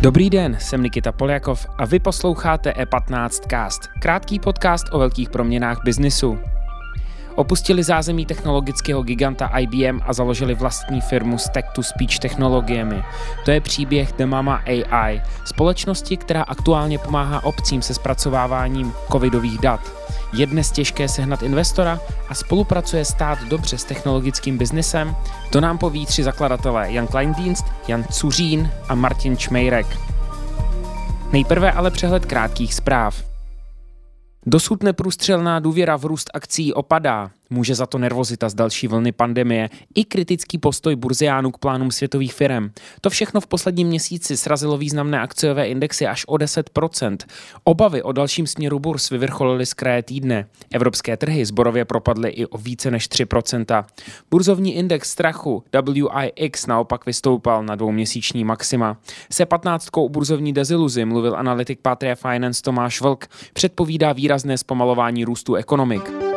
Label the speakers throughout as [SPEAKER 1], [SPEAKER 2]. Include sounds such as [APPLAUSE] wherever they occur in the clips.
[SPEAKER 1] Dobrý den, jsem Nikita Poljakov a vy posloucháte E15 Cast, krátký podcast o velkých proměnách biznisu. Opustili zázemí technologického giganta IBM a založili vlastní firmu s text-to-speech technologiemi. To je příběh The Mama AI, společnosti, která aktuálně pomáhá obcím se zpracováváním covidových dat. Je dnes těžké sehnat investora a spolupracuje stát dobře s technologickým biznesem? To nám poví tři zakladatelé Jan Kleindienst, Jan Cuřín a Martin Čmejrek. Nejprve ale přehled krátkých zpráv. Dosud neprůstřelná důvěra v růst akcí opadá. Může za to nervozita z další vlny pandemie i kritický postoj burziánů k plánům světových firm. To všechno v posledním měsíci srazilo významné akciové indexy až o 10%. Obavy o dalším směru burs vyvrcholily z kraje týdne. Evropské trhy zborově propadly i o více než 3%. Burzovní index strachu WIX naopak vystoupal na dvouměsíční maxima. Se 15 u burzovní deziluzi mluvil analytik Patria Finance Tomáš Vlk. Předpovídá výrazné zpomalování růstu ekonomik.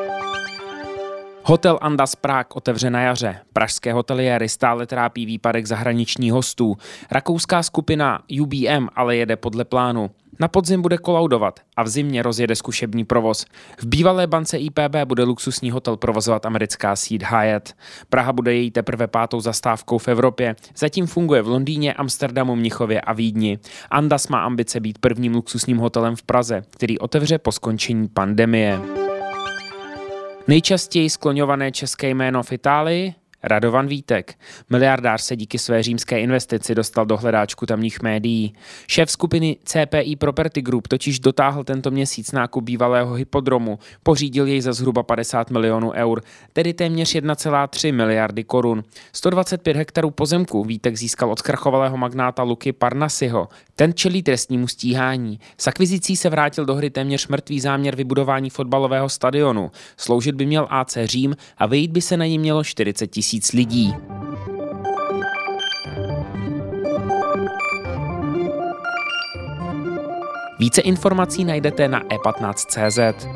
[SPEAKER 1] Hotel Andas Prague otevře na jaře. Pražské hoteliéry stále trápí výpadek zahraničních hostů. Rakouská skupina UBM ale jede podle plánu. Na podzim bude kolaudovat a v zimě rozjede zkušební provoz. V bývalé bance IPB bude luxusní hotel provozovat americká síť Hyatt. Praha bude její teprve pátou zastávkou v Evropě. Zatím funguje v Londýně, Amsterdamu, Mnichově a Vídni. Andas má ambice být prvním luxusním hotelem v Praze, který otevře po skončení pandemie. Nejčastěji skloňované české jméno v Itálii Radovan Vítek. Miliardář se díky své římské investici dostal do hledáčku tamních médií. Šéf skupiny CPI Property Group totiž dotáhl tento měsíc nákup bývalého hypodromu, pořídil jej za zhruba 50 milionů eur, tedy téměř 1,3 miliardy korun. 125 hektarů pozemku Vítek získal od zkrachovalého magnáta Luky Parnasiho. Ten čelí trestnímu stíhání. S akvizicí se vrátil do hry téměř mrtvý záměr vybudování fotbalového stadionu. Sloužit by měl AC Řím a vyjít by se na ní mělo 40 tisíc tisíc lidí. Více informací najdete na e15.cz.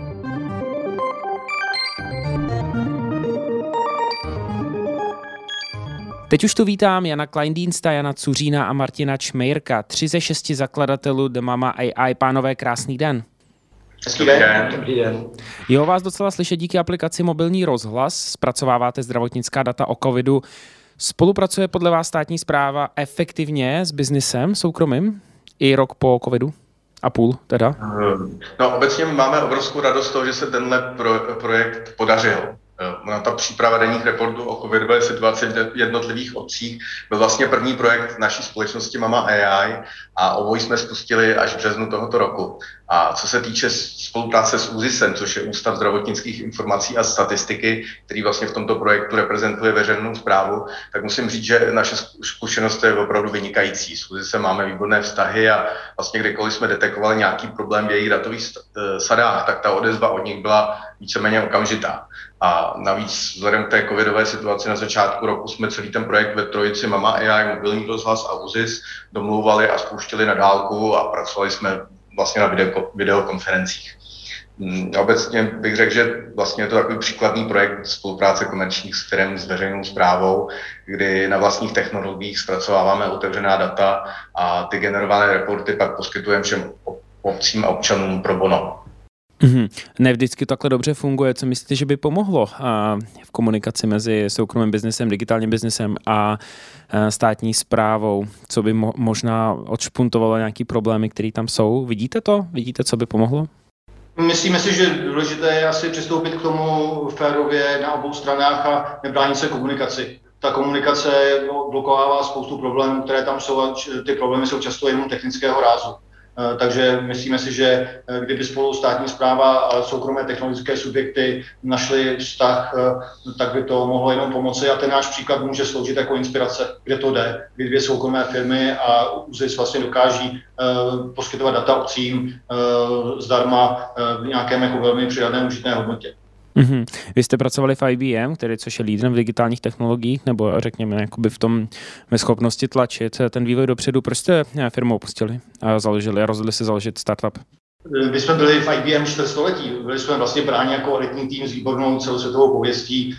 [SPEAKER 1] Teď už tu vítám Jana Kleindiensta, Jana Cuřína a Martina Čmejrka, tři ze šesti zakladatelů The Mama AI. Pánové, krásný den.
[SPEAKER 2] Hezký den. Dobrý den.
[SPEAKER 1] Jo, vás docela slyšet díky aplikaci Mobilní rozhlas. Zpracováváte zdravotnická data o covidu. Spolupracuje podle vás státní zpráva efektivně s biznisem soukromým i rok po covidu? A půl teda?
[SPEAKER 2] No obecně máme obrovskou radost z toho, že se tenhle pro, projekt podařil. Na ta příprava denních reportů o covidové situaci v jednotlivých obcích byl vlastně první projekt naší společnosti Mama AI a obojí jsme spustili až v březnu tohoto roku. A co se týče spolupráce s ÚZISem, což je Ústav zdravotnických informací a statistiky, který vlastně v tomto projektu reprezentuje veřejnou zprávu, tak musím říct, že naše zkušenost je opravdu vynikající. S ÚZISem máme výborné vztahy a vlastně kdykoliv jsme detekovali nějaký problém v jejich datových eh, sadách, tak ta odezva od nich byla víceméně okamžitá. A navíc vzhledem k té covidové situaci na začátku roku jsme celý ten projekt ve trojici Mama AI, mobilní rozhlas a UZIS domlouvali a spouštěli na dálku a pracovali jsme vlastně na video, videokonferencích. Mm, obecně bych řekl, že vlastně je to takový příkladný projekt spolupráce komerčních firm s veřejnou zprávou, kdy na vlastních technologiích zpracováváme otevřená data a ty generované reporty pak poskytujeme všem obcím a občanům pro bono.
[SPEAKER 1] Mm-hmm. Ne vždycky takhle dobře funguje. Co myslíte, že by pomohlo v komunikaci mezi soukromým biznesem, digitálním biznesem a státní zprávou? Co by mo- možná odšpuntovalo nějaký problémy, které tam jsou? Vidíte to? Vidíte, co by pomohlo?
[SPEAKER 3] Myslíme si, že důležité je asi přistoupit k tomu férově na obou stranách a nebránit se komunikaci. Ta komunikace blokovává spoustu problémů, které tam jsou a ty problémy jsou často jenom technického rázu. Eh, takže myslíme si, že eh, kdyby spolu státní zpráva a soukromé technologické subjekty našli vztah, eh, tak by to mohlo jenom pomoci a ten náš příklad může sloužit jako inspirace, kde to jde, kdy dvě soukromé firmy a ÚZIS vlastně dokáží poskytovat data obcím zdarma v nějakém jako velmi přidatné užitné hodnotě.
[SPEAKER 1] Mm-hmm. Vy jste pracovali v IBM, který, což je lídrem v digitálních technologiích, nebo řekněme jakoby v tom ve schopnosti tlačit ten vývoj dopředu. Proč jste firmu opustili a založili a rozhodli se založit startup?
[SPEAKER 3] my jsme byli v IBM čtvrtstoletí, byli jsme vlastně bráni jako elitní tým s výbornou celosvětovou pověstí,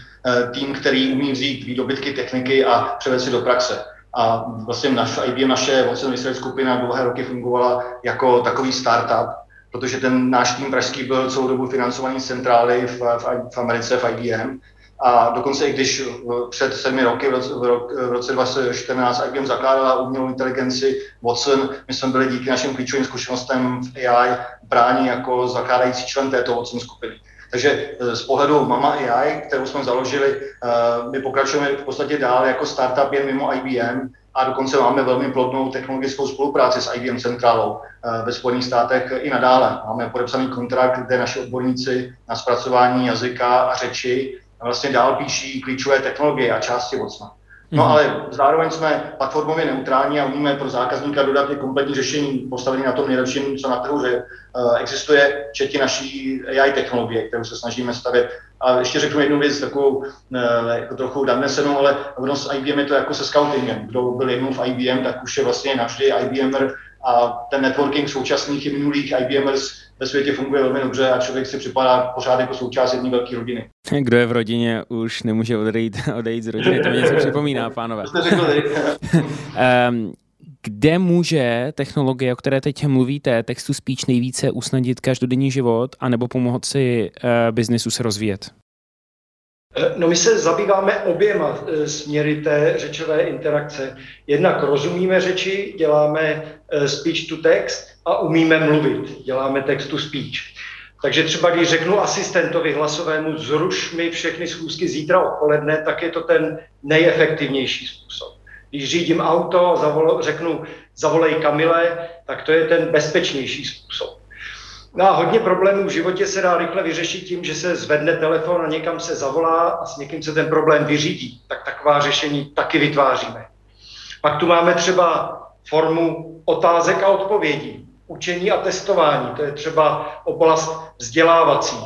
[SPEAKER 3] tým, který umí vzít výdobytky techniky a převést si do praxe. A vlastně naš, IBM, naše Research skupina dlouhé roky fungovala jako takový startup, protože ten náš tým pražský byl celou dobu financovaný z centrály v, v, v Americe, v IBM. A dokonce i když před sedmi roky, v roce, v roce 2014 IBM zakládala umělou inteligenci Watson, my jsme byli díky našim klíčovým zkušenostem v AI bráni jako zakládající člen této Watson skupiny. Takže eh, z pohledu Mama AI, kterou jsme založili, eh, my pokračujeme v podstatě dál jako startup jen mimo IBM a dokonce máme velmi plodnou technologickou spolupráci s IBM centrálou eh, ve Spojených státech i nadále. Máme podepsaný kontrakt, kde naši odborníci na zpracování jazyka a řeči vlastně dál píší klíčové technologie a části Vocna. No mhm. ale zároveň jsme platformově neutrální a umíme pro zákazníka dodat i kompletní řešení postavené na tom nejlepším, co na trhu, že uh, existuje včetně naší AI technologie, kterou se snažíme stavět. A ještě řeknu jednu věc, takovou uh, jako trochu nadnesenou, ale ono s IBM je to jako se scoutingem. Kdo byl jednou v IBM, tak už je vlastně navždy IBMer a ten networking současných i minulých IBMers ve světě funguje velmi dobře a člověk si připadá pořád jako součást jedné velké rodiny.
[SPEAKER 1] Kdo je v rodině, už nemůže odejít, [LAUGHS] odejít z rodiny, to mě něco připomíná, pánové. um, [LAUGHS] kde může technologie, o které teď mluvíte, textu speech nejvíce usnadnit každodenní život anebo pomoci uh, biznisu se rozvíjet?
[SPEAKER 4] Eh, no my se zabýváme oběma eh, směry té řečové interakce. Jednak rozumíme řeči, děláme speech to text a umíme mluvit, děláme text to speech. Takže třeba když řeknu asistentovi hlasovému, zruš mi všechny schůzky zítra odpoledne, tak je to ten nejefektivnější způsob. Když řídím auto a řeknu, zavolej Kamile, tak to je ten bezpečnější způsob. No a hodně problémů v životě se dá rychle vyřešit tím, že se zvedne telefon a někam se zavolá a s někým se ten problém vyřídí. Tak taková řešení taky vytváříme. Pak tu máme třeba formu otázek a odpovědí učení a testování, to je třeba oblast vzdělávací.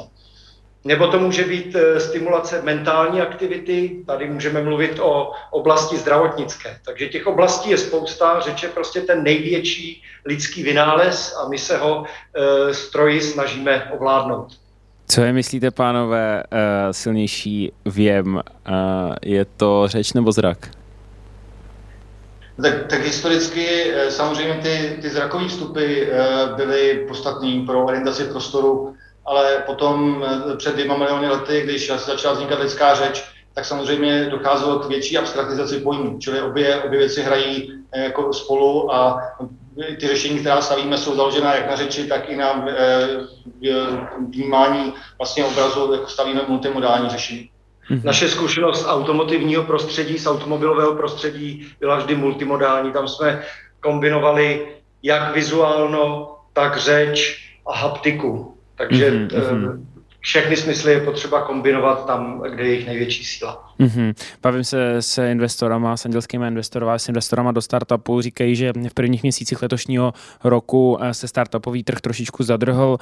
[SPEAKER 4] Nebo to může být eh, stimulace mentální aktivity, tady můžeme mluvit o oblasti zdravotnické. Takže těch oblastí je spousta, řeč je prostě ten největší lidský vynález a my se ho e, stroji snažíme ovládnout.
[SPEAKER 1] Co je, myslíte, pánové, eh, silnější věm? Je to řeč nebo zrak?
[SPEAKER 3] Tak, tak historicky samozřejmě ty, ty zrakové vstupy eh, byly podstatný pro orientaci prostoru, ale potom eh, před dvěma miliony lety, když začala vznikat lidská řeč, tak samozřejmě docházelo k větší abstraktizaci pojmů, čili obě, obě věci hrají jako spolu a ty řešení, která stavíme, jsou založená jak na řeči, tak i na vnímání vlastně obrazu, jako stavíme multimodální řešení.
[SPEAKER 4] Mm-hmm. Naše zkušenost z automotivního prostředí, z automobilového prostředí byla vždy multimodální. Tam jsme kombinovali jak vizuálno, tak řeč a haptiku. Takže mm-hmm. všechny smysly je potřeba kombinovat tam, kde je jejich největší síla.
[SPEAKER 1] Mm-hmm. Bavím se s investorama, s andělskými investorama, s investorama do startupu. Říkají, že v prvních měsících letošního roku eh, se startupový trh trošičku zadrhl.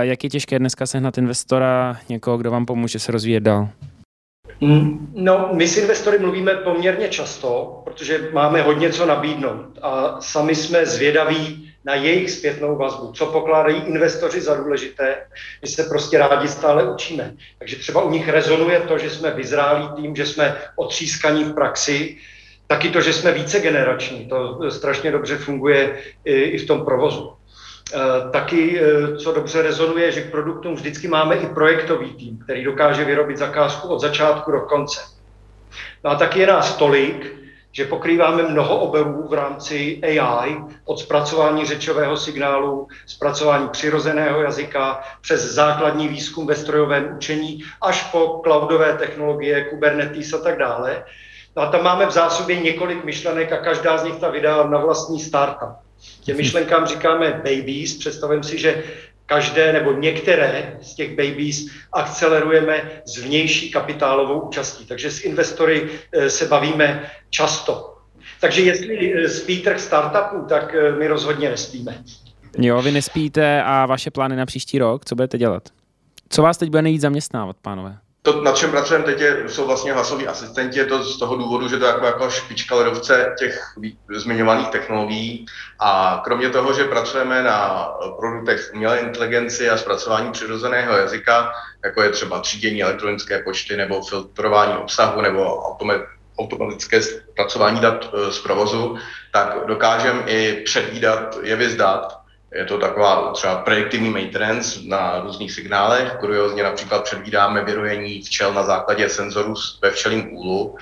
[SPEAKER 1] Jak je těžké dneska sehnat investora, někoho, kdo vám pomůže se rozvíjet dál?
[SPEAKER 4] Mm, no, my s investory mluvíme poměrně často, protože máme hodně co nabídnout a sami jsme zvědaví na jejich zpětnou vazbu, co pokládají investoři za důležité. My se prostě rádi stále učíme. Takže třeba u nich rezonuje to, že jsme vyzrálí tým, že jsme otřískaní v praxi, taky to, že jsme více generační. To strašně dobře funguje i v tom provozu. Eh, taky, eh, co dobře rezonuje, že k produktům vždycky máme i projektový tým, který dokáže vyrobit zakázku od začátku do konce. No a taky je nás tolik, že pokrýváme mnoho oborů v rámci AI, od zpracování řečového signálu, zpracování přirozeného jazyka, přes základní výzkum ve strojovém učení, až po cloudové technologie, Kubernetes a tak dále. No a tam máme v zásobě několik myšlenek a každá z nich ta vydá na vlastní startup. Těm myšlenkám říkáme babies. Představím si, že každé nebo některé z těch babies akcelerujeme s vnější kapitálovou účastí. Takže s investory eh, se bavíme často. Takže jestli eh, spí trh startupů, tak eh, my rozhodně nespíme.
[SPEAKER 1] Jo, vy nespíte a vaše plány na příští rok, co budete dělat? Co vás teď bude nejvíc zaměstnávat, pánové?
[SPEAKER 2] To, na čem pracujeme teď, je, jsou vlastně hlasoví asistenti, je to z toho důvodu, že to je jako, jako špička ledovce těch zmiňovaných technologií. A kromě toho, že pracujeme na produktech umělé inteligenci a zpracování přirozeného jazyka, jako je třeba třídění elektronické počty nebo filtrování obsahu nebo automatické zpracování dat e, z provozu, tak dokážeme i předvídat jevy z dat je to taková třeba prediktivní maintenance na různých signálech. Kuriozně například předvídáme vyrojení včel na základě senzorů ve včelím úlu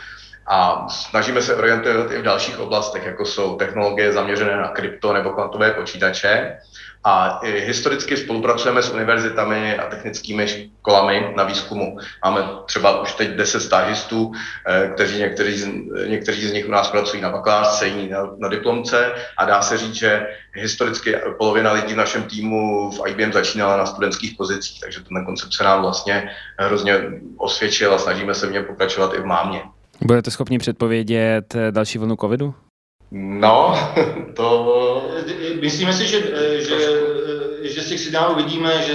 [SPEAKER 2] a snažíme se orientovat i v dalších oblastech, jako jsou technologie zaměřené na krypto nebo kvantové počítače. A historicky spolupracujeme s univerzitami a technickými školami na výzkumu. Máme třeba už teď 10 stážistů, eh, kteří někteří, někteří z nich u nás pracují na bakalářce, jiní na, na diplomce a dá se říct, že historicky polovina lidí v našem týmu v IBM začínala na studentských pozicích, takže ten koncept se nám vlastně hrozně osvědčil a snažíme se v něm pokračovat i v mámě.
[SPEAKER 1] Budete schopni předpovědět další vlnu covidu?
[SPEAKER 2] No, [LAUGHS] to...
[SPEAKER 3] Myslíme si, že, že, že z těch signálů vidíme, že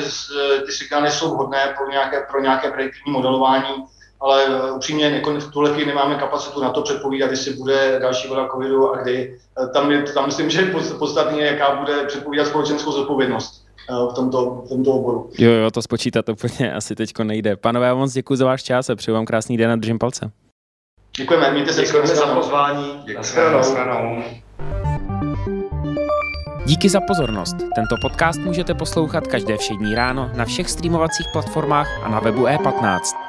[SPEAKER 3] ty signály jsou vhodné pro nějaké, pro nějaké prediktivní modelování, ale upřímně jako v tuhle chvíli nemáme kapacitu na to předpovídat, jestli bude další vlna covidu a kdy. Tam, je, tam myslím, že je podstatně, jaká bude předpovídat společenskou zodpovědnost v tomto, v tomto oboru.
[SPEAKER 1] Jo, jo, to spočítat úplně [LAUGHS] asi teďko nejde. Panové, já moc děkuji za váš čas a přeju vám krásný den a držím palce.
[SPEAKER 3] Děkujeme, mějte se.
[SPEAKER 4] Děkujeme za pozvání.
[SPEAKER 2] Děkujeme.
[SPEAKER 1] Díky za pozornost. Tento podcast můžete poslouchat každé všední ráno na všech streamovacích platformách a na webu E15.